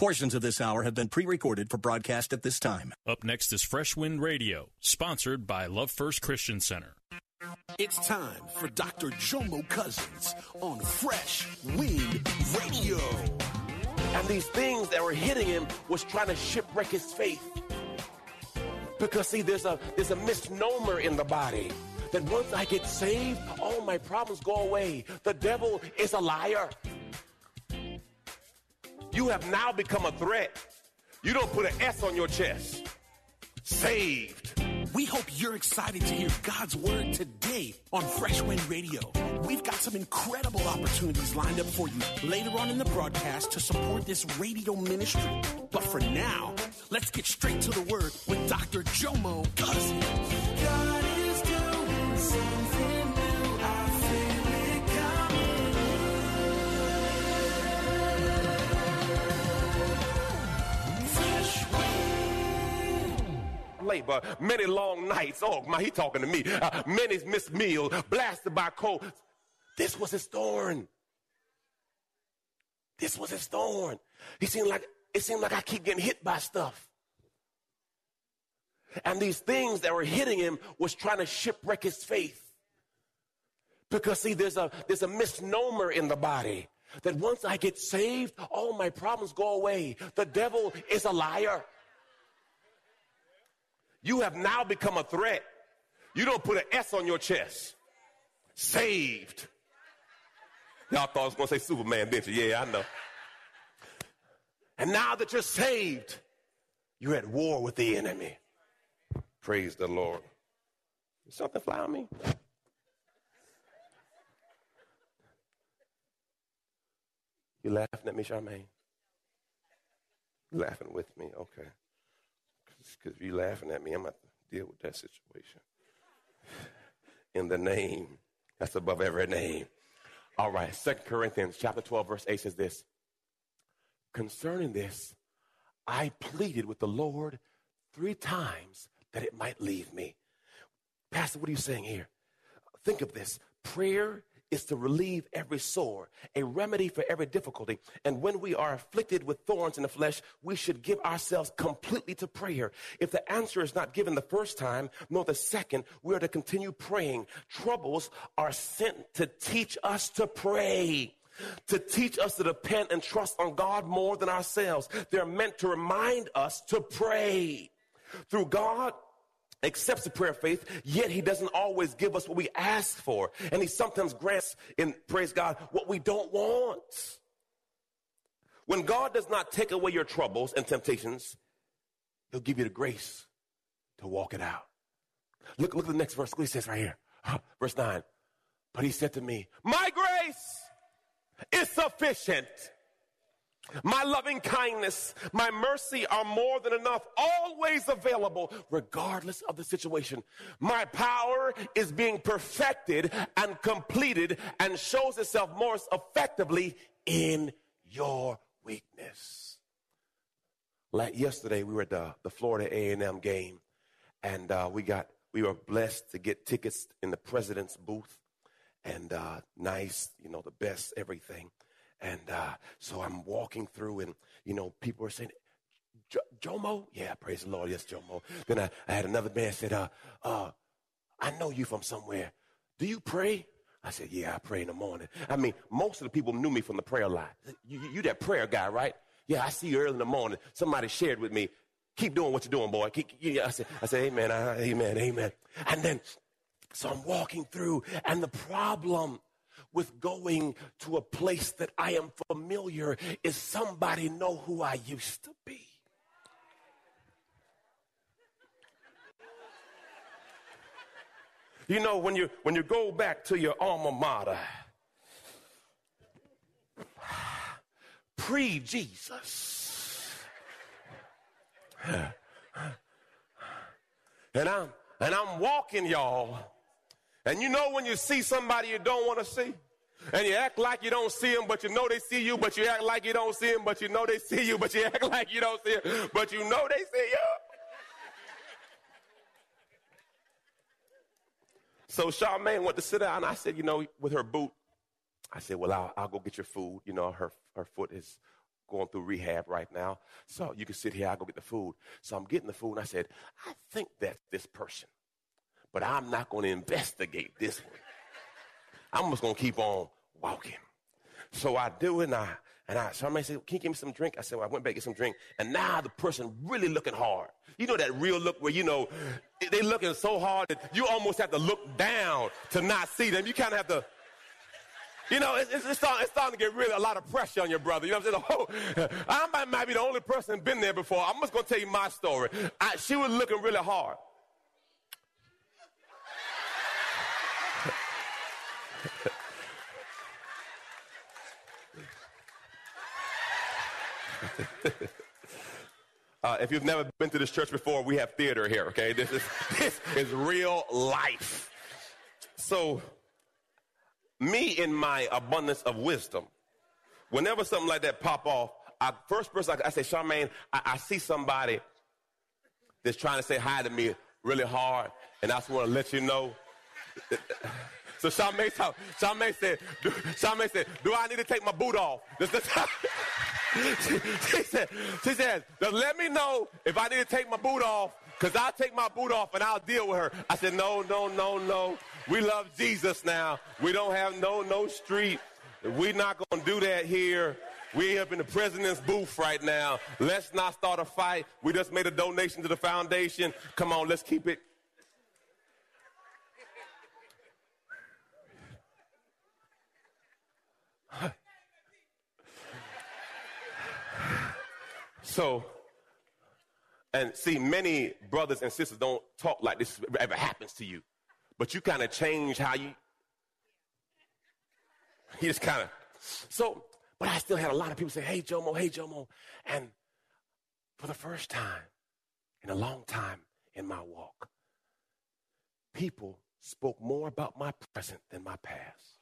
Portions of this hour have been pre recorded for broadcast at this time. Up next is Fresh Wind Radio, sponsored by Love First Christian Center. It's time for Dr. Jomo Cousins on Fresh Wind Radio. And these things that were hitting him was trying to shipwreck his faith. Because see, there's a there's a misnomer in the body that once I get saved, all my problems go away. The devil is a liar. You have now become a threat. You don't put an S on your chest. Saved. We hope you're excited to hear God's word today on Fresh Wind Radio. We've got some incredible opportunities lined up for you later on in the broadcast to support this radio ministry. But for now, let's get straight to the word with Dr. Jomo Cousins. Labor, many long nights. Oh, my, he talking to me. Uh, many missed meals, blasted by cold. This was his thorn. This was his thorn. He seemed like it seemed like I keep getting hit by stuff. And these things that were hitting him was trying to shipwreck his faith. Because see, there's a there's a misnomer in the body that once I get saved, all my problems go away. The devil is a liar. You have now become a threat. You don't put an S on your chest. Saved. Y'all thought I was going to say Superman, didn't you? Yeah, I know. And now that you're saved, you're at war with the enemy. Praise the Lord. Something fly on me? You laughing at me, Charmaine? You laughing with me? Okay. Because if you're laughing at me, I'm going to deal with that situation. In the name that's above every name. All right, Second Corinthians chapter 12, verse 8 says this. Concerning this, I pleaded with the Lord three times that it might leave me. Pastor, what are you saying here? Think of this. Prayer is to relieve every sore, a remedy for every difficulty. And when we are afflicted with thorns in the flesh, we should give ourselves completely to prayer. If the answer is not given the first time, nor the second, we are to continue praying. Troubles are sent to teach us to pray to teach us to depend and trust on God more than ourselves. They're meant to remind us to pray. Through God, accepts the prayer of faith, yet he doesn't always give us what we ask for. And he sometimes grants, in praise God, what we don't want. When God does not take away your troubles and temptations, he'll give you the grace to walk it out. Look, look at the next verse. Look what he says right here. Verse 9. But he said to me, My grace is sufficient. My loving kindness, my mercy are more than enough, always available, regardless of the situation. My power is being perfected and completed and shows itself most effectively in your weakness. Like yesterday, we were at the, the Florida A&M game, and uh, we got we were blessed to get tickets in the president's booth, and uh, nice, you know, the best everything. And uh, so I'm walking through, and you know, people are saying, "Jomo, yeah, praise the Lord, yes, Jomo." Then I, I had another man said, uh, uh, "I know you from somewhere. Do you pray?" I said, "Yeah, I pray in the morning." I mean, most of the people knew me from the prayer line. You, you, you that prayer guy, right? Yeah, I see you early in the morning. Somebody shared with me. Keep doing what you're doing, boy. Keep, yeah, I said, I said, Amen, Amen, Amen. And then, so I'm walking through, and the problem with going to a place that I am familiar is somebody know who I used to be. You know, when you when you go back to your alma mater, pre Jesus. And I'm and I'm walking, y'all. And you know when you see somebody you don't want to see? And you act like you don't see them, but you know they see you, but you act like you don't see them, but you know they see you, but you act like you don't see them, but you know they see you. So Charmaine went to sit down. I said, you know, with her boot, I said, well, I'll, I'll go get your food. You know, her, her foot is going through rehab right now. So you can sit here, I'll go get the food. So I'm getting the food, and I said, I think that's this person. But I'm not going to investigate this one. I'm just going to keep on walking. So I do, and I, and I, somebody said, can you give me some drink? I said, well, I went back to get some drink. And now the person really looking hard. You know that real look where, you know, they looking so hard that you almost have to look down to not see them. You kind of have to, you know, it's, it's, starting, it's, starting, to get really a lot of pressure on your brother. You know what I'm saying? Oh, I might, might be the only person been there before. I'm just going to tell you my story. I, she was looking really hard. uh, if you've never been to this church before, we have theater here, okay? This is, this is real life. So, me in my abundance of wisdom, whenever something like that pop off, I, first person I, I say, Charmaine, I, I see somebody that's trying to say hi to me really hard, and I just want to let you know. So Charmaine, Charmaine said, Charmaine said, do I need to take my boot off? she, said, she said, let me know if I need to take my boot off, because I'll take my boot off and I'll deal with her. I said, no, no, no, no. We love Jesus now. We don't have no, no street. We're not going to do that here. We're up in the president's booth right now. Let's not start a fight. We just made a donation to the foundation. Come on, let's keep it So, and see, many brothers and sisters don't talk like this ever happens to you, but you kind of change how you. You just kind of. So, but I still had a lot of people say, "Hey, Jomo, hey, Jomo," and for the first time in a long time in my walk, people spoke more about my present than my past.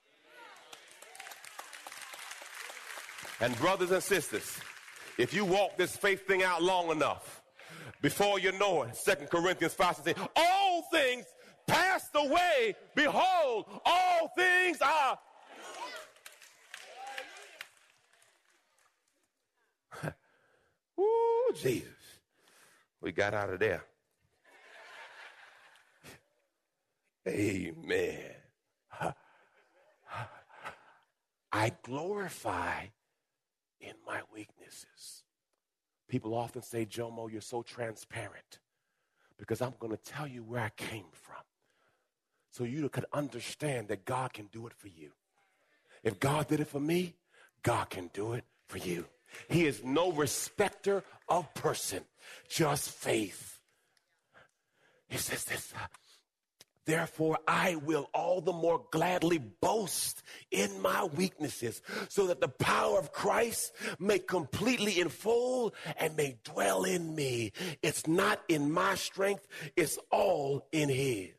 And brothers and sisters, if you walk this faith thing out long enough, before you know it, Second Corinthians 5 says, all things passed away. Behold, all things are. Ooh, Jesus. We got out of there. Amen. I glorify in my People often say, Jomo, you're so transparent because I'm going to tell you where I came from so you could understand that God can do it for you. If God did it for me, God can do it for you. He is no respecter of person, just faith. He says this Therefore, I will all the more gladly boast in my weaknesses, so that the power of Christ may completely enfold and may dwell in me. It's not in my strength, it's all in His.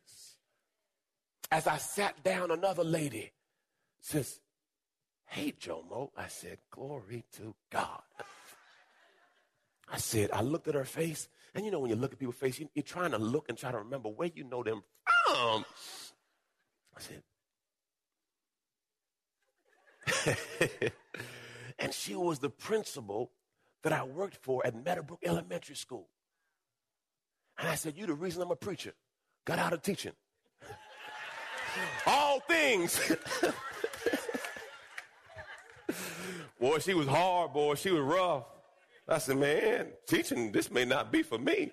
As I sat down, another lady says, Hey, Jomo. I said, Glory to God. I said, I looked at her face, and you know, when you look at people's face, you, are trying to look and try to remember where you know them from. Um, I said, and she was the principal that I worked for at Meadowbrook Elementary School. And I said, You the reason I'm a preacher. Got out of teaching. All things. boy, she was hard, boy. She was rough. I said, man, teaching, this may not be for me.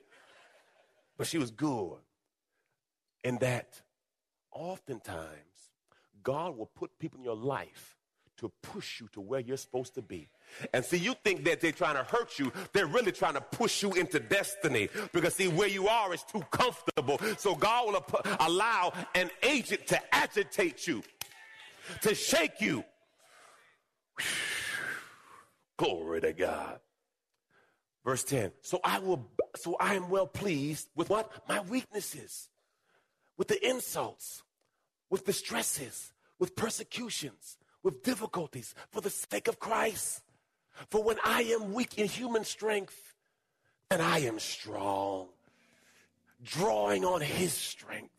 But she was good in that oftentimes God will put people in your life to push you to where you're supposed to be. And see, you think that they're trying to hurt you. They're really trying to push you into destiny. Because see, where you are is too comfortable. So God will allow an agent to agitate you, to shake you. Glory to God. Verse 10. So I will so I am well pleased with what? My weaknesses, with the insults, with the stresses, with persecutions, with difficulties for the sake of Christ. For when I am weak in human strength, and I am strong, drawing on his strength.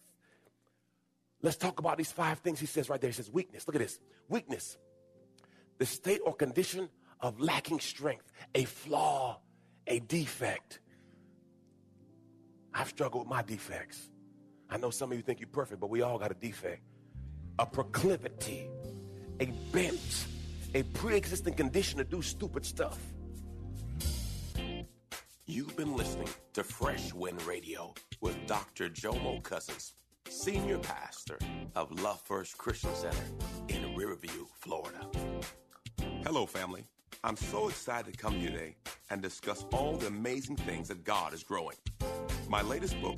Let's talk about these five things he says right there. He says, weakness. Look at this weakness, the state or condition of lacking strength, a flaw, a defect. I've struggled with my defects. I know some of you think you're perfect, but we all got a defect. A proclivity, a bent, a pre existing condition to do stupid stuff. You've been listening to Fresh Wind Radio with Dr. Jomo Cousins, Senior Pastor of Love First Christian Center in Riverview, Florida. Hello, family. I'm so excited to come here today and discuss all the amazing things that God is growing. My latest book,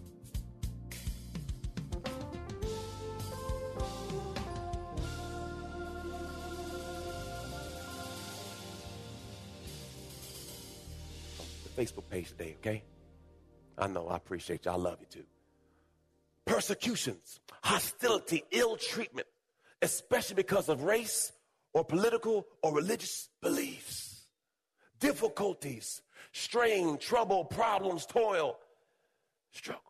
Facebook page today, okay? I know, I appreciate you. I love you too. Persecutions, hostility, ill treatment, especially because of race or political or religious beliefs. Difficulties, strain, trouble, problems, toil, struggle.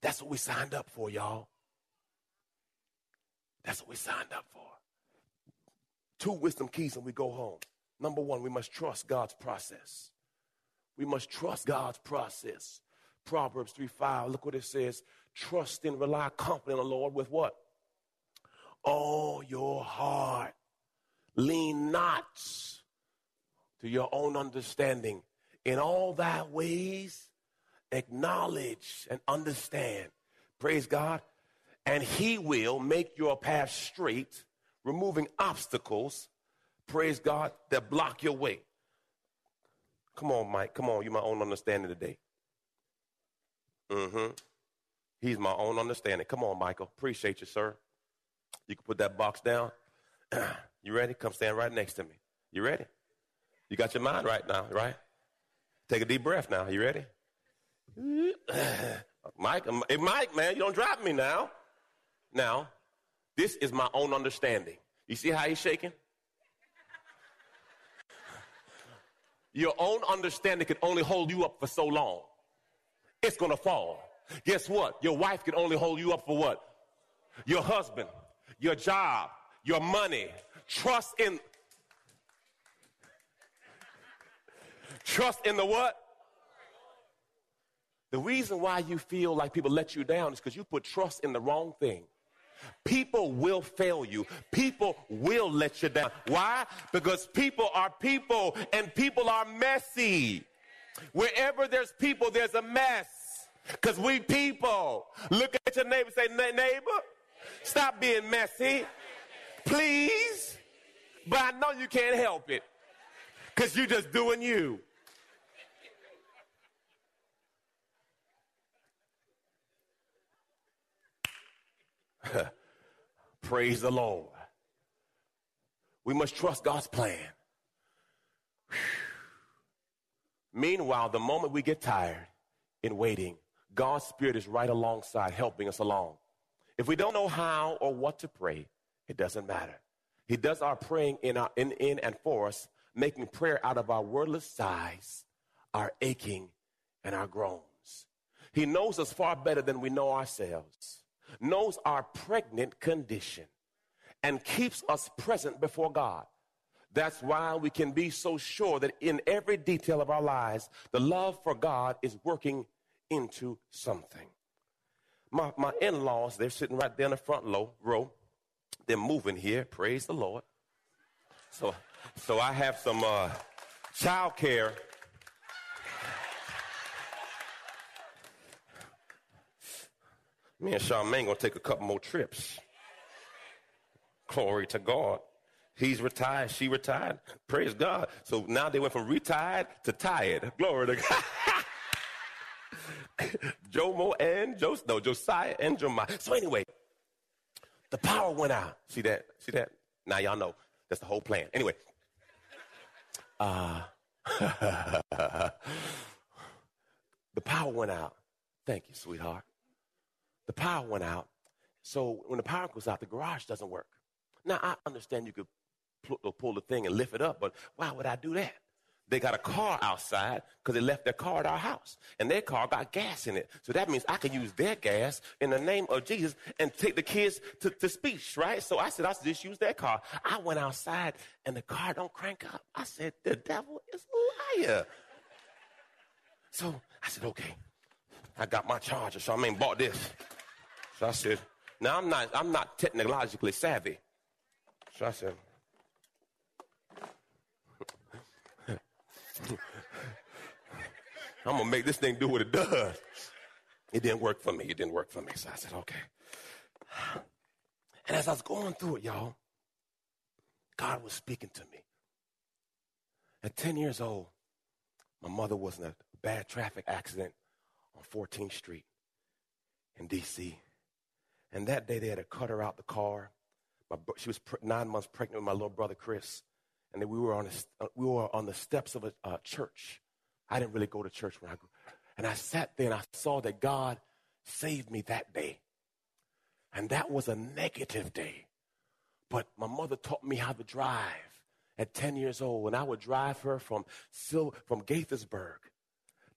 That's what we signed up for, y'all. That's what we signed up for. Two wisdom keys and we go home. Number one, we must trust God's process. We must trust God's process. Proverbs 3 5, look what it says. Trust and rely confidently on the Lord with what? All your heart. Lean not to your own understanding. In all thy ways, acknowledge and understand. Praise God. And he will make your path straight, removing obstacles, praise God, that block your way. Come on, Mike. Come on. You're my own understanding today. Mm-hmm. He's my own understanding. Come on, Michael. Appreciate you, sir. You can put that box down. you ready? Come stand right next to me. You ready? You got your mind right now, right? Take a deep breath now. You ready? Mike, hey, Mike, man, you don't drop me now. Now, this is my own understanding. You see how he's shaking? Your own understanding can only hold you up for so long. It's going to fall. Guess what? Your wife can only hold you up for what? Your husband, your job, your money. Trust in Trust in the what? The reason why you feel like people let you down is because you put trust in the wrong thing. People will fail you. People will let you down. Why? Because people are people and people are messy. Wherever there's people, there's a mess. Because we people. Look at your neighbor say, neighbor, stop being messy. Please. But I know you can't help it. Because you're just doing you. Praise the Lord. We must trust God's plan. Meanwhile, the moment we get tired in waiting, God's Spirit is right alongside helping us along. If we don't know how or what to pray, it doesn't matter. He does our praying in, our, in, in and for us, making prayer out of our wordless sighs, our aching, and our groans. He knows us far better than we know ourselves, knows our pregnant condition, and keeps us present before God. That's why we can be so sure that in every detail of our lives, the love for God is working into something. My, my in laws, they're sitting right there in the front low, row. They're moving here. Praise the Lord. So, so I have some uh, child care. Me and Charmaine gonna take a couple more trips. Glory to God. He's retired. She retired. Praise God. So now they went from retired to tired. Glory to God. Jomo and Jos no, Josiah and Jemiah. So anyway, the power went out. See that? See that? Now y'all know. That's the whole plan. Anyway. Uh, the power went out. Thank you, sweetheart. The power went out. So when the power goes out, the garage doesn't work. Now I understand you could pull, uh, pull the thing and lift it up, but why would I do that? They got a car outside because they left their car at our house. And their car got gas in it. So that means I can use their gas in the name of Jesus and take the kids to, to speech, right? So I said, I should just use their car. I went outside and the car don't crank up. I said, the devil is a liar. So I said, okay. I got my charger. So I mean, bought this. So I said, now I'm not, I'm not technologically savvy. So I said, I'm gonna make this thing do what it does. It didn't work for me. It didn't work for me. So I said, okay. And as I was going through it, y'all, God was speaking to me. At 10 years old, my mother was in a bad traffic accident on 14th Street in D.C. And that day they had to cut her out the car. My, she was nine months pregnant with my little brother Chris and we were on, a, uh, we were on the steps of a church. I didn't really go to church when I grew And I sat there and I saw that God saved me that day. And that was a negative day. But my mother taught me how to drive at 10 years old. And I would drive her from, from Gaithersburg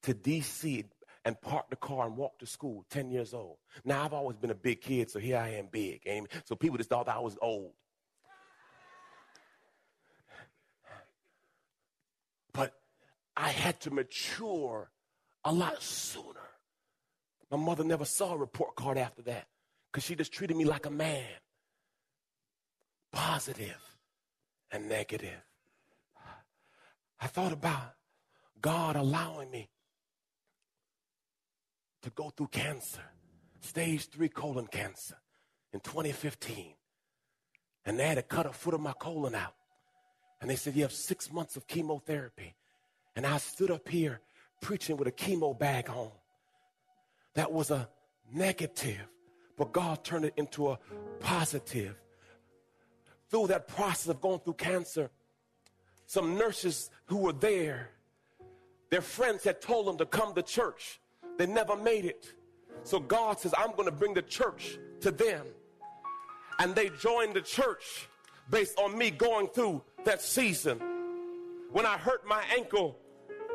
to D.C. and park the car and walk to school, 10 years old. Now, I've always been a big kid, so here I am big. Amen. So people just thought I was old. But I had to mature a lot sooner. My mother never saw a report card after that because she just treated me like a man. Positive and negative. I thought about God allowing me to go through cancer, stage three colon cancer in 2015. And they had to cut a foot of my colon out. And they said, You have six months of chemotherapy. And I stood up here preaching with a chemo bag on. That was a negative, but God turned it into a positive. Through that process of going through cancer, some nurses who were there, their friends had told them to come to church. They never made it. So God says, I'm going to bring the church to them. And they joined the church based on me going through that season. When I hurt my ankle,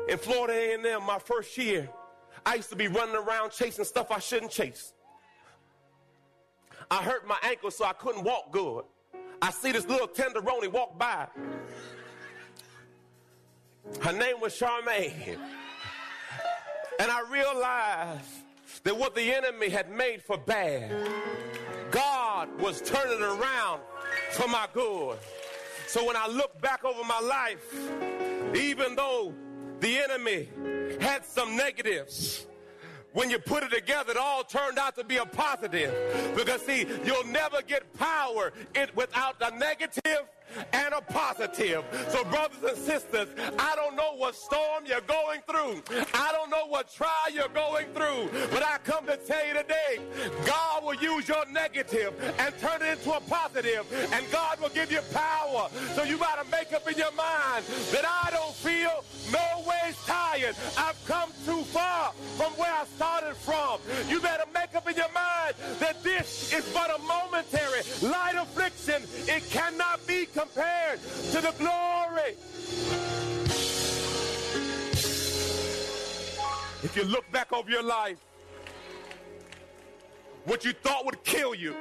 in Florida A&M, my first year, I used to be running around chasing stuff I shouldn't chase. I hurt my ankle so I couldn't walk good. I see this little tenderoni walk by. Her name was Charmaine. And I realized that what the enemy had made for bad, God was turning around for my good. So when I look back over my life, even though the enemy had some negatives when you put it together, it all turned out to be a positive. Because see, you'll never get power without a negative and a positive. So, brothers and sisters, I don't know what storm you're going through. I don't know what trial you're going through. But I come to tell you today, God will use your negative and turn it into a positive, and God will give you power. So you got to make up in your mind that I don't feel no ways tired. I've come too far from where I started from. You better make up in your mind that this is but a momentary light affliction. It cannot be compared to the glory. If you look back over your life, what you thought would kill you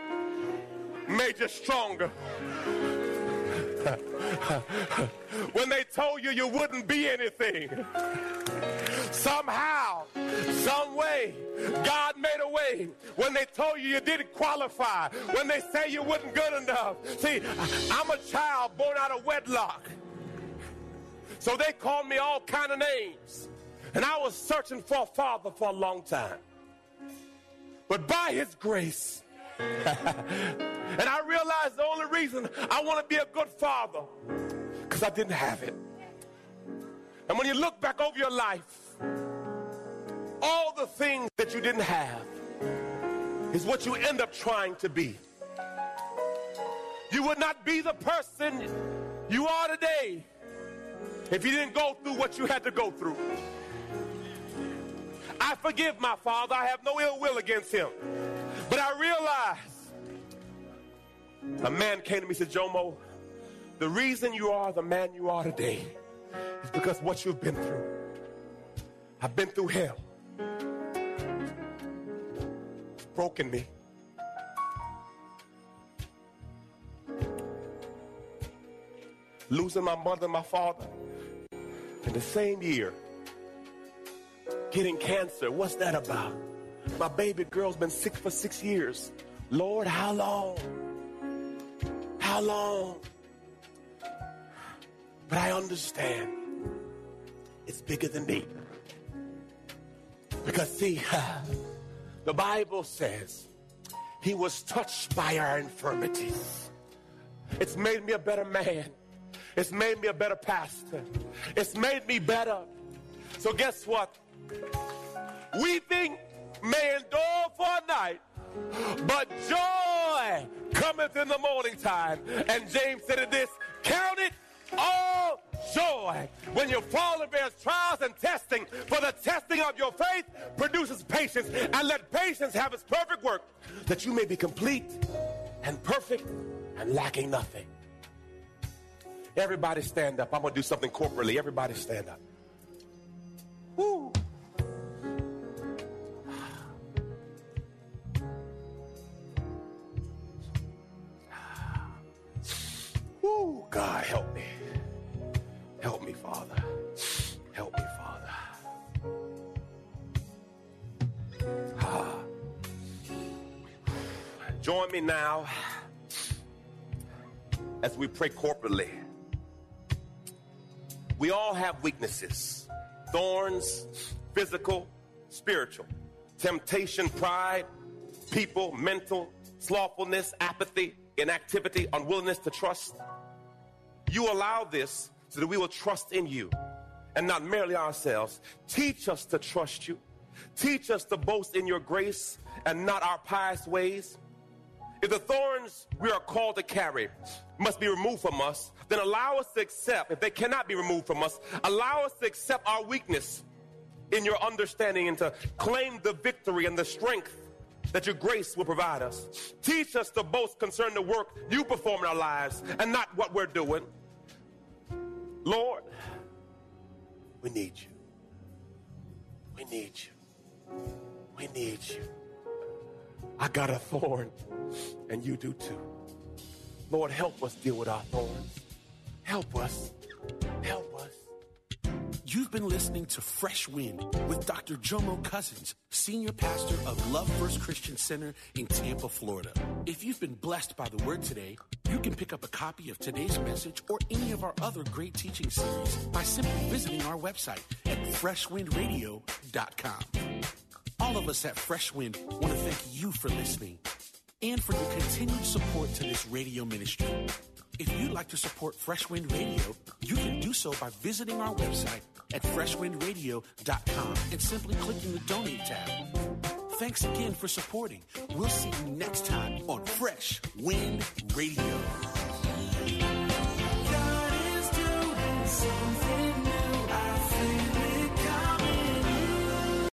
made you stronger. when they told you you wouldn't be anything, somehow, some way, God made a way. When they told you you didn't qualify, when they say you wasn't good enough. See, I'm a child born out of wedlock. So they called me all kind of names. And I was searching for a father for a long time. But by his grace, and I realized the only reason I want to be a good father, because I didn't have it. And when you look back over your life, all the things that you didn't have is what you end up trying to be. You would not be the person you are today if you didn't go through what you had to go through. I forgive my father. I have no ill will against him. But I realize a man came to me and said, Jomo, the reason you are the man you are today is because what you've been through. I've been through hell. It's broken me. Losing my mother and my father in the same year. Getting cancer. What's that about? My baby girl's been sick for six years. Lord, how long? How long? But I understand it's bigger than me. Because, see, the Bible says he was touched by our infirmities. It's made me a better man. It's made me a better pastor. It's made me better. So, guess what? Weeping may endure for a night, but joy cometh in the morning time. And James said it this count it all joy when you fall in various trials and testing, for the testing of your faith produces patience, and let patience have its perfect work, that you may be complete and perfect and lacking nothing. Everybody stand up. I'm going to do something corporately. Everybody stand up. Woo. Woo, God, help me. Help me, Father. Help me, Father. Ah. Join me now as we pray corporately. We all have weaknesses thorns, physical, spiritual, temptation, pride, people, mental, slothfulness, apathy, inactivity, unwillingness to trust. You allow this so that we will trust in you and not merely ourselves. Teach us to trust you. Teach us to boast in your grace and not our pious ways. If the thorns we are called to carry must be removed from us, then allow us to accept, if they cannot be removed from us, allow us to accept our weakness in your understanding and to claim the victory and the strength that your grace will provide us. Teach us to boast concerning the work you perform in our lives and not what we're doing. Lord, we need you. We need you. We need you. I got a thorn, and you do too. Lord, help us deal with our thorns. Help us. Help us. You've been listening to Fresh Wind with Dr. Jomo Cousins, Senior Pastor of Love First Christian Center in Tampa, Florida. If you've been blessed by the word today, you can pick up a copy of today's message or any of our other great teaching series by simply visiting our website at freshwindradio.com. All of us at Fresh Wind want to thank you for listening and for your continued support to this radio ministry. If you'd like to support Fresh Wind Radio, you can do so by visiting our website at freshwindradio.com and simply clicking the donate tab. Thanks again for supporting. We'll see you next time on Fresh Wind Radio. God is doing something.